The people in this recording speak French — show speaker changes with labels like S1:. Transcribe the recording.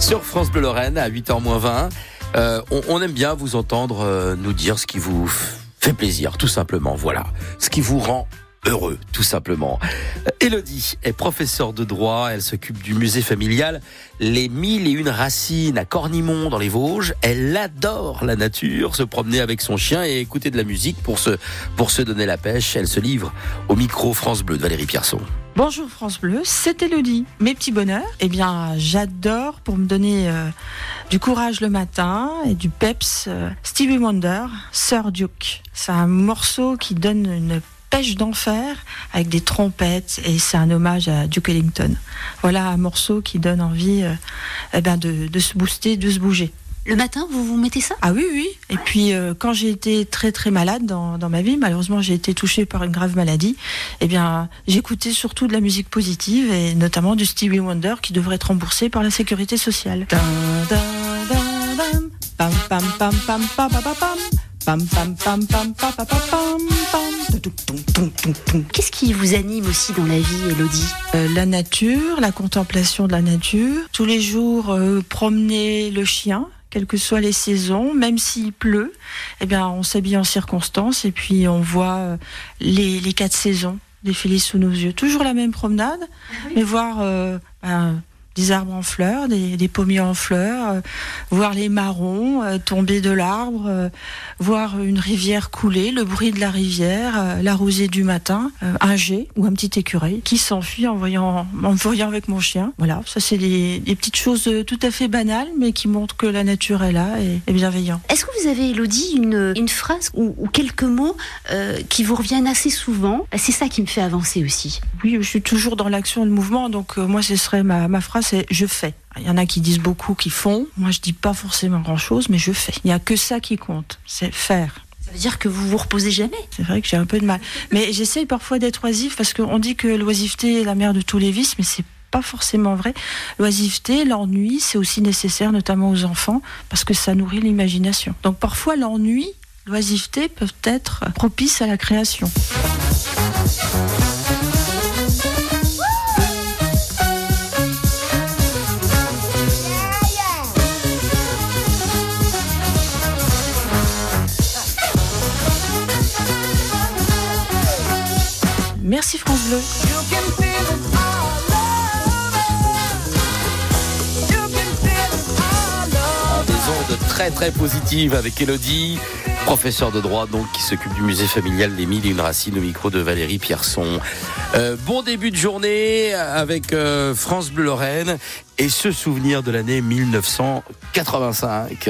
S1: sur France Bleu Lorraine à 8h20. Euh, on, on, aime bien vous entendre euh, nous dire ce qui vous fait plaisir, tout simplement. Voilà, ce qui vous rend heureux, tout simplement. Elodie est professeure de droit, elle s'occupe du musée familial Les Mille et Une Racines à Cornimont dans les Vosges. Elle adore la nature, se promener avec son chien et écouter de la musique pour se, pour se donner la pêche. Elle se livre au micro France Bleu de Valérie Pierson.
S2: Bonjour France Bleu, c'est Elodie. Mes petits bonheurs, eh bien j'adore pour me donner euh, du courage le matin et du peps euh, Stevie Wonder, Sir Duke. C'est un morceau qui donne une pêche d'enfer avec des trompettes et c'est un hommage à Duke Ellington. Voilà un morceau qui donne envie euh, eh ben de, de se booster, de se bouger.
S3: Le matin, vous vous mettez ça?
S2: Ah oui, oui. Et puis, euh, quand j'ai été très, très malade dans, dans ma vie, malheureusement, j'ai été touchée par une grave maladie, eh bien, j'écoutais surtout de la musique positive et notamment du Stevie Wonder qui devrait être remboursé par la sécurité sociale. Dun, dun, dun, pam, pam, pam, pam, pam, pam, pam.
S3: Qu'est-ce qui vous anime aussi dans la vie, Elodie?
S2: Euh, La nature, la contemplation de la nature. Tous les jours, euh, promener le chien, quelles que soient les saisons, même s'il pleut, eh bien, on s'habille en circonstance et puis on voit les, les quatre saisons défiler sous nos yeux. Toujours la même promenade, oui. mais voir euh, ben, des arbres en fleurs, des, des pommiers en fleurs, euh, voir les marrons euh, tomber de l'arbre, euh, voir une rivière couler, le bruit de la rivière, la rosée du matin, un jet ou un petit écureuil qui s'enfuit en voyant, en voyant avec mon chien. Voilà, ça c'est des, des, petites choses tout à fait banales, mais qui montrent que la nature est là et bienveillante.
S3: Est-ce que vous avez, Elodie, une, une phrase ou, ou, quelques mots qui vous reviennent assez souvent? C'est ça qui me fait avancer aussi.
S2: Oui, je suis toujours dans l'action et le mouvement, donc moi ce serait ma, ma phrase c'est je fais. Il y en a qui disent beaucoup, qui font. Moi, je dis pas forcément grand-chose, mais je fais. Il n'y a que ça qui compte, c'est faire.
S3: Ça veut dire que vous vous reposez jamais?
S2: C'est vrai que j'ai un peu de mal. Mais j'essaye parfois d'être oisif parce qu'on dit que l'oisiveté est la mère de tous les vices, mais c'est pas forcément vrai. L'oisiveté, l'ennui, c'est aussi nécessaire, notamment aux enfants, parce que ça nourrit l'imagination. Donc parfois, l'ennui, l'oisiveté peuvent être propices à la création. Merci France Bleu.
S1: Des ondes très très positives avec Elodie, professeur de droit donc qui s'occupe du musée familial des Mille et une Racines au micro de Valérie Pierson. Euh, bon début de journée avec euh, France Bleu Lorraine et ce souvenir de l'année 1985.